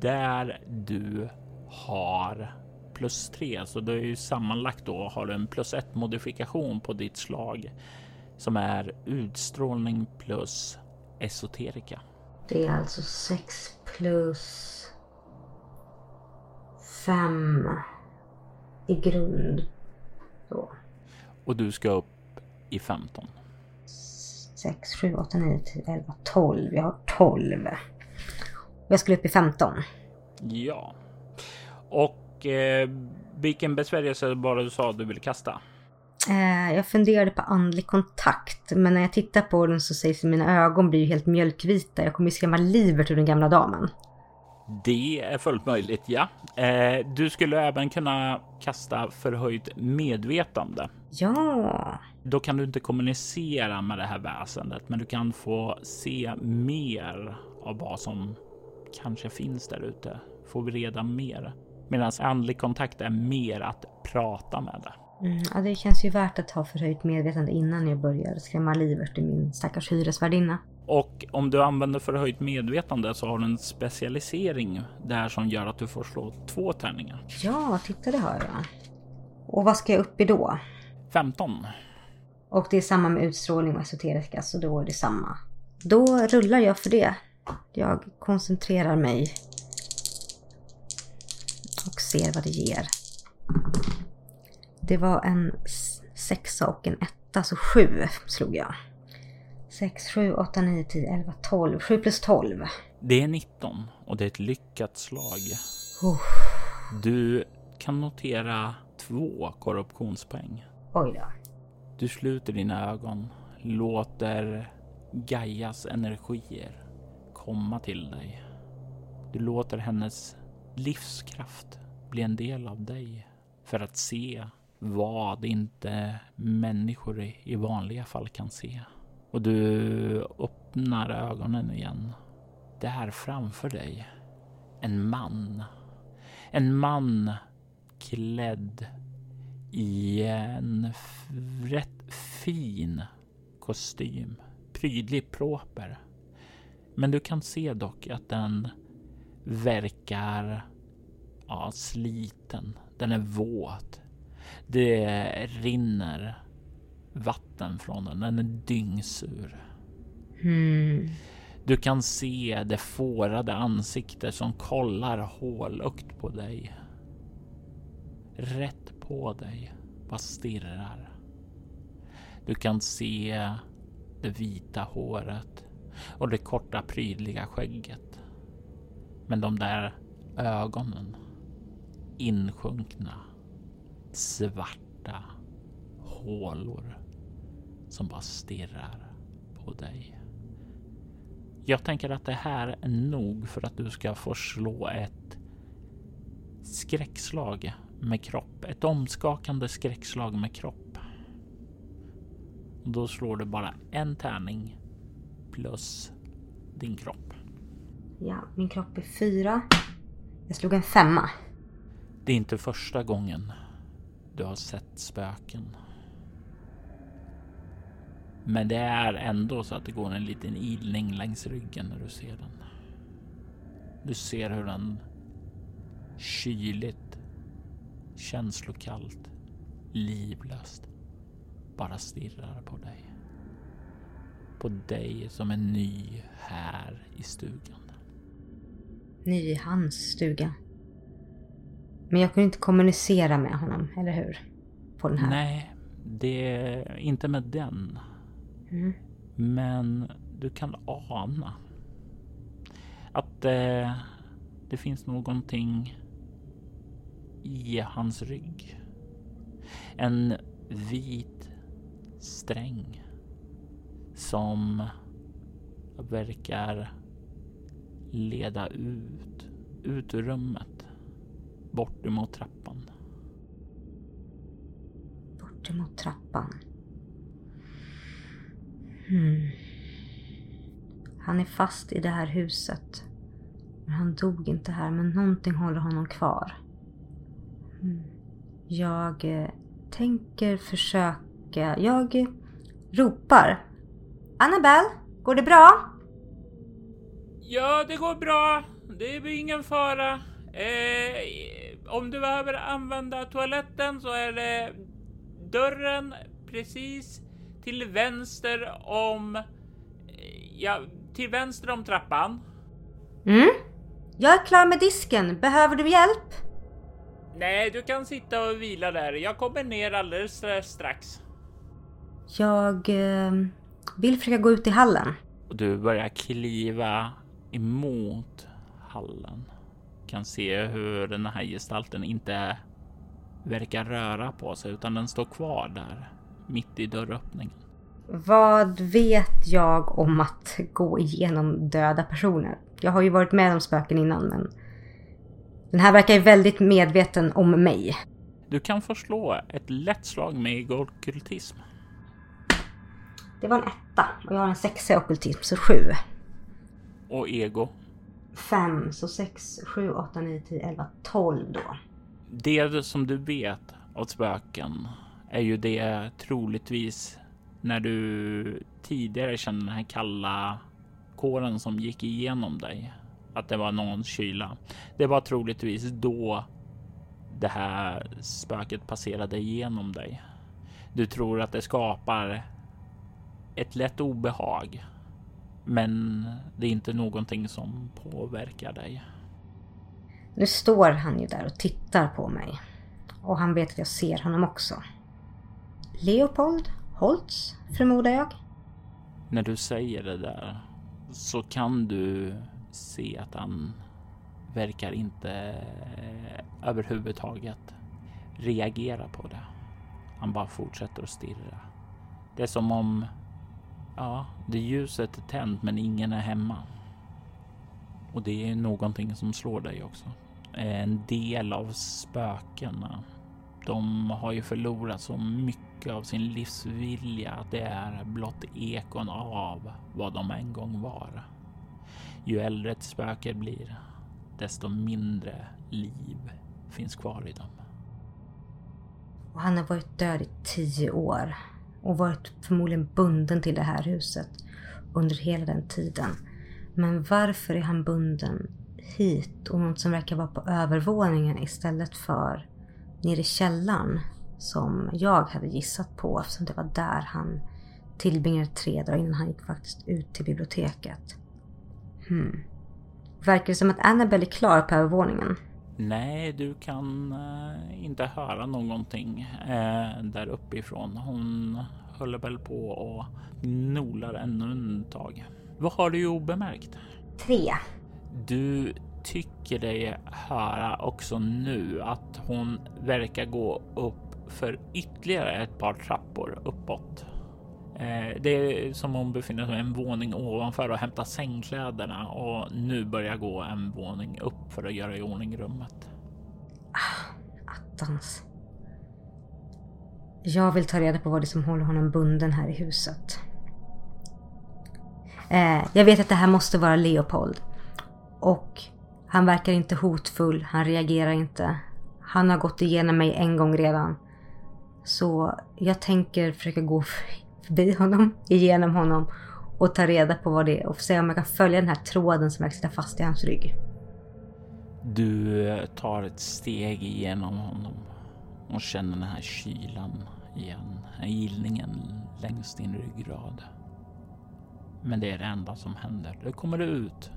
Speaker 3: där du har plus tre, så det är ju sammanlagt då har du en plus ett modifikation på ditt slag som är utstrålning plus esoterika.
Speaker 4: Det är alltså 6 plus 5 i grund. Så.
Speaker 3: Och du ska upp i 15.
Speaker 4: 6, 7, 8, 9, 10, 11, 12. Jag har 12. Jag skulle upp i 15.
Speaker 3: Ja. Och eh, vilken besvärjelse var det du sa du ville kasta?
Speaker 4: Eh, jag funderade på andlig kontakt, men när jag tittar på den så sägs mina ögon blir helt mjölkvita. Jag kommer ju skrämma livet ur den gamla damen.
Speaker 3: Det är fullt möjligt, ja. Eh, du skulle även kunna kasta förhöjt medvetande.
Speaker 4: Ja,
Speaker 3: Då kan du inte kommunicera med det här väsendet, men du kan få se mer av vad som kanske finns där ute. Få reda mer. Medan andlig kontakt är mer att prata med det.
Speaker 4: mm, ja, det känns ju värt att ha förhöjt medvetande innan jag börjar skrämma livet ur min stackars hyresvärdinna.
Speaker 3: Och om du använder förhöjt medvetande så har du en specialisering där som gör att du får slå två tärningar.
Speaker 4: Ja, titta det har jag. Och vad ska jag upp i då?
Speaker 3: 15.
Speaker 4: Och det är samma med utstrålning och esoteriska, så då är det samma. Då rullar jag för det. Jag koncentrerar mig. Och ser vad det ger. Det var en sexa och en etta, så sju slog jag. 6, 7, 8, 9, 10, 11, 12. 7 plus 12.
Speaker 3: Det är 19 och det är ett lyckat slag.
Speaker 4: Oh,
Speaker 3: Du kan notera två korruptionspoäng.
Speaker 4: oj då.
Speaker 3: Du sluter dina ögon, låter Gaias energier komma till dig. Du låter hennes livskraft bli en del av dig för att se vad inte människor i- i vanliga fall kan se. Och du öppnar ögonen igen. Där framför dig, en man. En man klädd i en rätt fin kostym. Prydlig proper. Men du kan se dock att den verkar ja, sliten. Den är våt. Det rinner vatten från den. Den är dyngsur.
Speaker 4: Hmm.
Speaker 3: Du kan se det fårade ansikte som kollar hålögt på dig. Rätt på dig. Bara stirrar. Du kan se det vita håret och det korta prydliga skägget. Men de där ögonen. Insjunkna. Svarta hålor som bara stirrar på dig. Jag tänker att det här är nog för att du ska få slå ett skräckslag med kropp. Ett omskakande skräckslag med kropp. Och då slår du bara en tärning plus din kropp.
Speaker 4: Ja, min kropp är fyra. Jag slog en femma.
Speaker 3: Det är inte första gången du har sett spöken. Men det är ändå så att det går en liten ilning längs ryggen när du ser den. Du ser hur den kyligt, känslokallt, livlöst bara stirrar på dig. På dig som är ny här i stugan.
Speaker 4: Ny i hans stuga. Men jag kunde inte kommunicera med honom, eller hur? På den här.
Speaker 3: Nej, det är inte med den.
Speaker 4: Mm.
Speaker 3: Men du kan ana att eh, det finns någonting i hans rygg. En vit sträng som verkar leda ut, ut ur rummet, bort emot trappan.
Speaker 4: Bort emot trappan. Hmm. Han är fast i det här huset. Han dog inte här, men någonting håller honom kvar. Hmm. Jag eh, tänker försöka... Jag eh, ropar. Annabelle, går det bra?
Speaker 3: Ja, det går bra. Det är ingen fara. Eh, om du behöver använda toaletten så är det dörren precis till vänster om... eh, Ja, till vänster om trappan.
Speaker 4: Mm? Jag är klar med disken. Behöver du hjälp?
Speaker 3: Nej, du kan sitta och vila där. Jag kommer ner alldeles strax.
Speaker 4: Jag eh, vill försöka gå ut i hallen.
Speaker 3: Och du börjar kliva emot hallen. Kan se hur den här gestalten inte verkar röra på sig utan den står kvar där mitt i dörröppningen.
Speaker 4: Vad vet jag om att gå igenom döda personer? Jag har ju varit med om spöken innan men den här verkar ju väldigt medveten om mig.
Speaker 3: Du kan få slå ett lätt slag med ockultism.
Speaker 4: Det var en etta och jag har en sexa i ockultism så sju.
Speaker 3: Och ego.
Speaker 4: Fem, så sex, sju, åtta, nio, tio, elva, tolv då.
Speaker 3: Det som du vet av spöken är ju det troligtvis när du tidigare kände den här kalla kåren som gick igenom dig. Att det var någon kyla. Det var troligtvis då det här spöket passerade igenom dig. Du tror att det skapar ett lätt obehag. Men det är inte någonting som påverkar dig.
Speaker 4: Nu står han ju där och tittar på mig. Och han vet att jag ser honom också. Leopold Holtz, förmodar jag.
Speaker 3: När du säger det där så kan du se att han verkar inte eh, överhuvudtaget reagera på det. Han bara fortsätter att stirra. Det är som om, ja, det ljuset är tänt men ingen är hemma. Och det är någonting som slår dig också. En del av spökena. De har ju förlorat så mycket av sin livsvilja att det är blott ekon av vad de en gång var. Ju äldre ett spöke blir, desto mindre liv finns kvar i dem.
Speaker 4: Och han har varit död i tio år. Och varit förmodligen bunden till det här huset under hela den tiden. Men varför är han bunden hit och något som verkar vara på övervåningen istället för nere i källaren som jag hade gissat på eftersom det var där han tillbringade tre dagar innan han gick faktiskt ut till biblioteket. Hmm. Verkar det som att Annabelle är klar på övervåningen?
Speaker 3: Nej, du kan eh, inte höra någonting eh, där uppifrån. Hon håller väl på och nolar ännu en tag. Vad har du obemärkt?
Speaker 4: Tre.
Speaker 3: Du tycker dig höra också nu att hon verkar gå upp för ytterligare ett par trappor uppåt. Eh, det är som om hon befinner sig en våning ovanför och hämtar sängkläderna och nu börjar gå en våning upp för att göra i ordning rummet.
Speaker 4: Ah, Attans. Jag vill ta reda på vad det är som håller honom bunden här i huset. Eh, jag vet att det här måste vara Leopold. Och han verkar inte hotfull, han reagerar inte. Han har gått igenom mig en gång redan. Så jag tänker försöka gå (laughs) förbi honom, igenom honom och ta reda på vad det är och se om jag kan följa den här tråden som verkar sitta fast i hans rygg.
Speaker 3: Du eh, tar ett steg igenom honom och känner den här kylan igen, den här gillningen längs din ryggrad. Men det är det enda som händer. Du kommer ut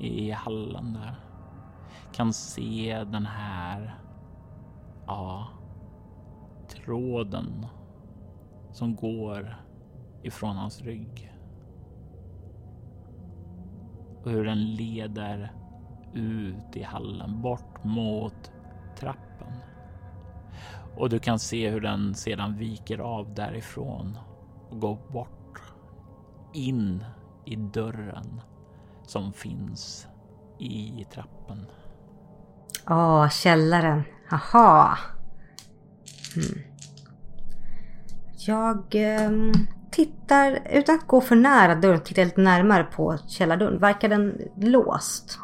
Speaker 3: i hallen där. Kan se den här, ja, tråden som går ifrån hans rygg. Och hur den leder ut i hallen, bort mot trappen. Och du kan se hur den sedan viker av därifrån och går bort in i dörren som finns i trappan.
Speaker 4: Åh, källaren. Aha. Hmm. Jag eh, tittar, utan att gå för nära dörren, tittar lite närmare på källardörren. Verkar den låst?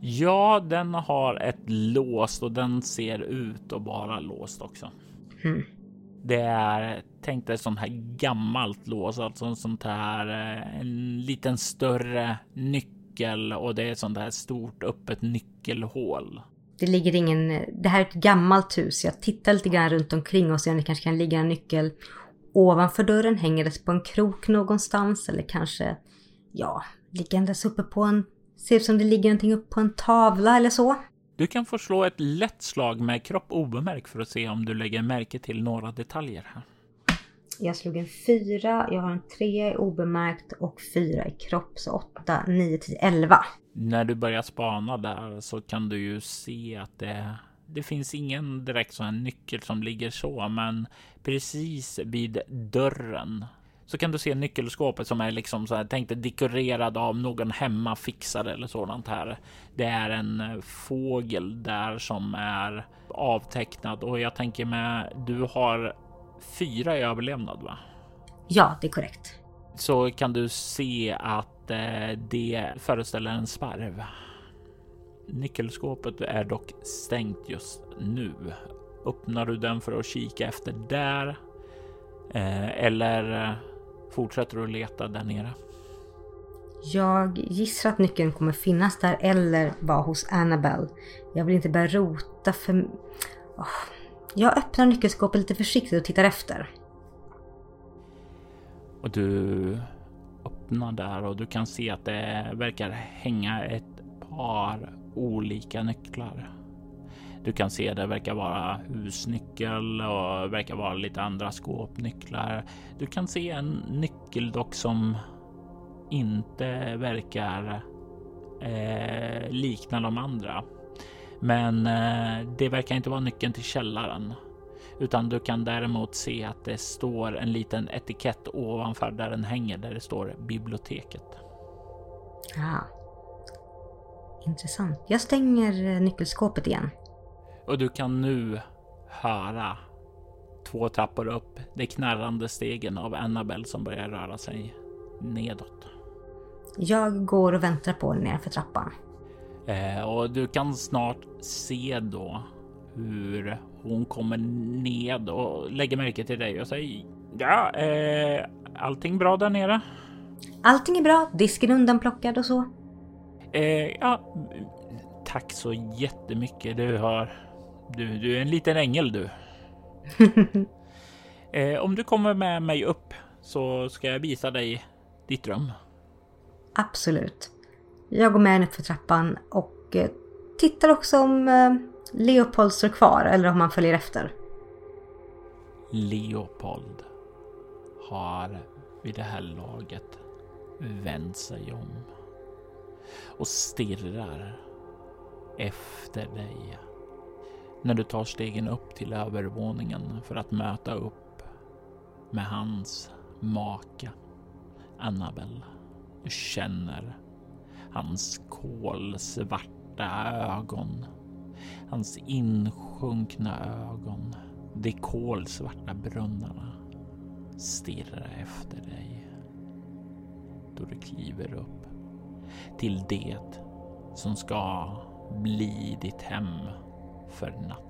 Speaker 3: Ja, den har ett lås och den ser ut att vara låst också.
Speaker 4: Hmm.
Speaker 3: Det är tänkt ett sånt här gammalt lås, alltså en sånt här eh, en liten större nyckel och det är ett sånt här stort öppet nyckelhål.
Speaker 4: Det ligger ingen... Det här är ett gammalt hus. Jag tittar lite grann runt omkring och ser om det kanske kan ligga en nyckel ovanför dörren. Hänger det på en krok någonstans eller kanske, ja, liggandes uppe på en... Ser ut som det ligger någonting uppe på en tavla eller så.
Speaker 3: Du kan få slå ett lätt slag med kropp obemärkt för att se om du lägger märke till några detaljer här.
Speaker 4: Jag slog en fyra, jag har en trea i obemärkt och fyra i kropp. Så åtta, nio, tio, elva.
Speaker 3: När du börjar spana där så kan du ju se att det, det finns ingen direkt sån här nyckel som ligger så, men precis vid dörren så kan du se nyckelskåpet som är liksom så här tänkte dekorerad av någon hemmafixare eller sådant här. Det är en eh, fågel där som är avtecknad och jag tänker med du har fyra i överlevnad va?
Speaker 4: Ja, det är korrekt.
Speaker 3: Så kan du se att eh, det föreställer en sparv. Nyckelskåpet är dock stängt just nu. Öppnar du den för att kika efter där? Eh, eller eh, fortsätter du att leta där nere?
Speaker 4: Jag gissar att nyckeln kommer finnas där eller vara hos Annabelle. Jag vill inte börja rota för... Oh. Jag öppnar nyckelskåpet lite försiktigt och tittar efter.
Speaker 3: Och du öppnar där och du kan se att det verkar hänga ett par olika nycklar. Du kan se det verkar vara husnyckel och verkar vara lite andra skåpnycklar. Du kan se en nyckel dock som inte verkar eh, likna de andra. Men eh, det verkar inte vara nyckeln till källaren, utan du kan däremot se att det står en liten etikett ovanför där den hänger där det står biblioteket.
Speaker 4: Ja. Intressant. Jag stänger eh, nyckelskåpet igen.
Speaker 3: Och du kan nu höra två trappor upp de knarrande stegen av Annabelle som börjar röra sig nedåt.
Speaker 4: Jag går och väntar på henne nedanför trappan.
Speaker 3: Eh, och du kan snart se då hur hon kommer ned och lägger märke till dig och säger ja, eh, allting bra där nere?
Speaker 4: Allting är bra, disken undanplockad och så.
Speaker 3: Eh, ja, tack så jättemycket. Du har, du, du är en liten ängel du. (laughs) eh, om du kommer med mig upp så ska jag visa dig ditt rum.
Speaker 4: Absolut. Jag går med henne för trappan och eh, tittar också om eh, Leopold står kvar eller om han följer efter.
Speaker 3: Leopold har vid det här laget vänt sig om och stirrar efter dig när du tar stegen upp till övervåningen för att möta upp med hans maka Annabelle. Du känner hans kolsvarta ögon. Hans insjunkna ögon. De kolsvarta brunnarna stirrar efter dig. Då du kliver upp till det som ska bli ditt hem för natten.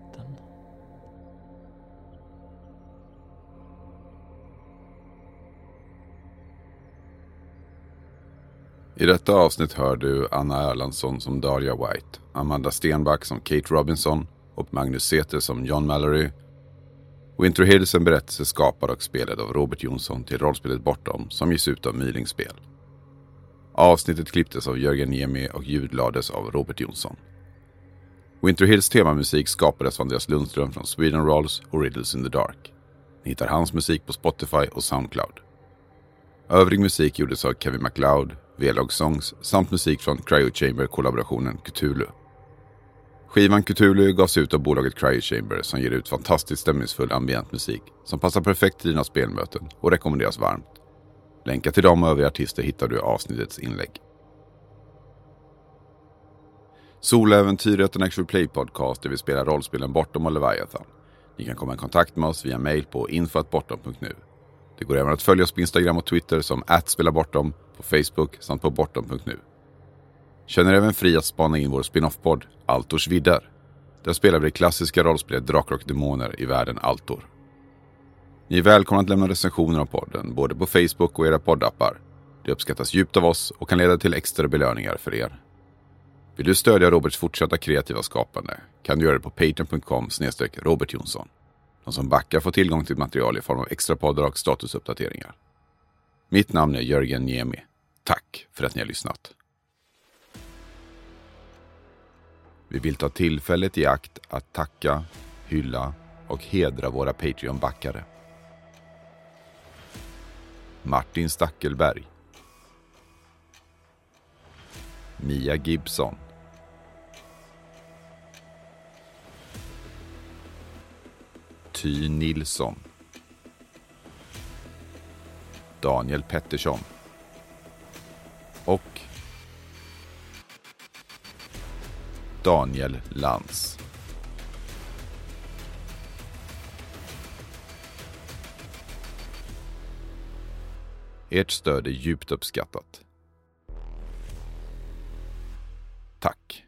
Speaker 1: I detta avsnitt hör du Anna Erlandsson som Daria White, Amanda Stenback som Kate Robinson och Magnus Säter som John Mallory. Winter Hills en berättelse skapad och spelad av Robert Jonsson till rollspelet Bortom som ges ut av Mylingspel. Avsnittet klipptes av Jörgen Niemi och ljudlades av Robert Jonsson. Winter Hills temamusik skapades av Andreas Lundström från Sweden Rolls och Riddles in the Dark. Ni hittar hans musik på Spotify och Soundcloud. Övrig musik gjordes av Kevin MacLeod, V-Log Songs samt musik från Cryo Chamber-kollaborationen Cthulhu. Skivan Cthulhu gavs ut av bolaget Cryo Chamber som ger ut fantastiskt stämningsfull ambient musik som passar perfekt till dina spelmöten och rekommenderas varmt. Länkar till dem och övriga artister hittar du i avsnittets inlägg. Soloäventyret en actual play podcast där vi spelar rollspelen Bortom och Leviathan. Ni kan komma i kontakt med oss via mail på info.bortom.nu. Det går även att följa oss på Instagram och Twitter som @spelabortom, på Facebook samt på bortom.nu. Känner även fri att spana in vår spin-off-podd Altors vidder. Där spelar vi det klassiska rollspelet Drakar och Demoner i världen Altor. Ni är välkomna att lämna recensioner av podden, både på Facebook och era poddappar. Det uppskattas djupt av oss och kan leda till extra belöningar för er. Vill du stödja Roberts fortsatta kreativa skapande kan du göra det på patreon.com Robert Jonsson. De som backar får tillgång till material i form av extra poddar och statusuppdateringar. Mitt namn är Jörgen Niemi. Tack för att ni har lyssnat. Vi vill ta tillfället i akt att tacka, hylla och hedra våra Patreon-backare. Martin Stackelberg. Mia Gibson. Ty Nilsson. Daniel Pettersson. Och Daniel Lantz. Ert stöd är djupt uppskattat. Tack.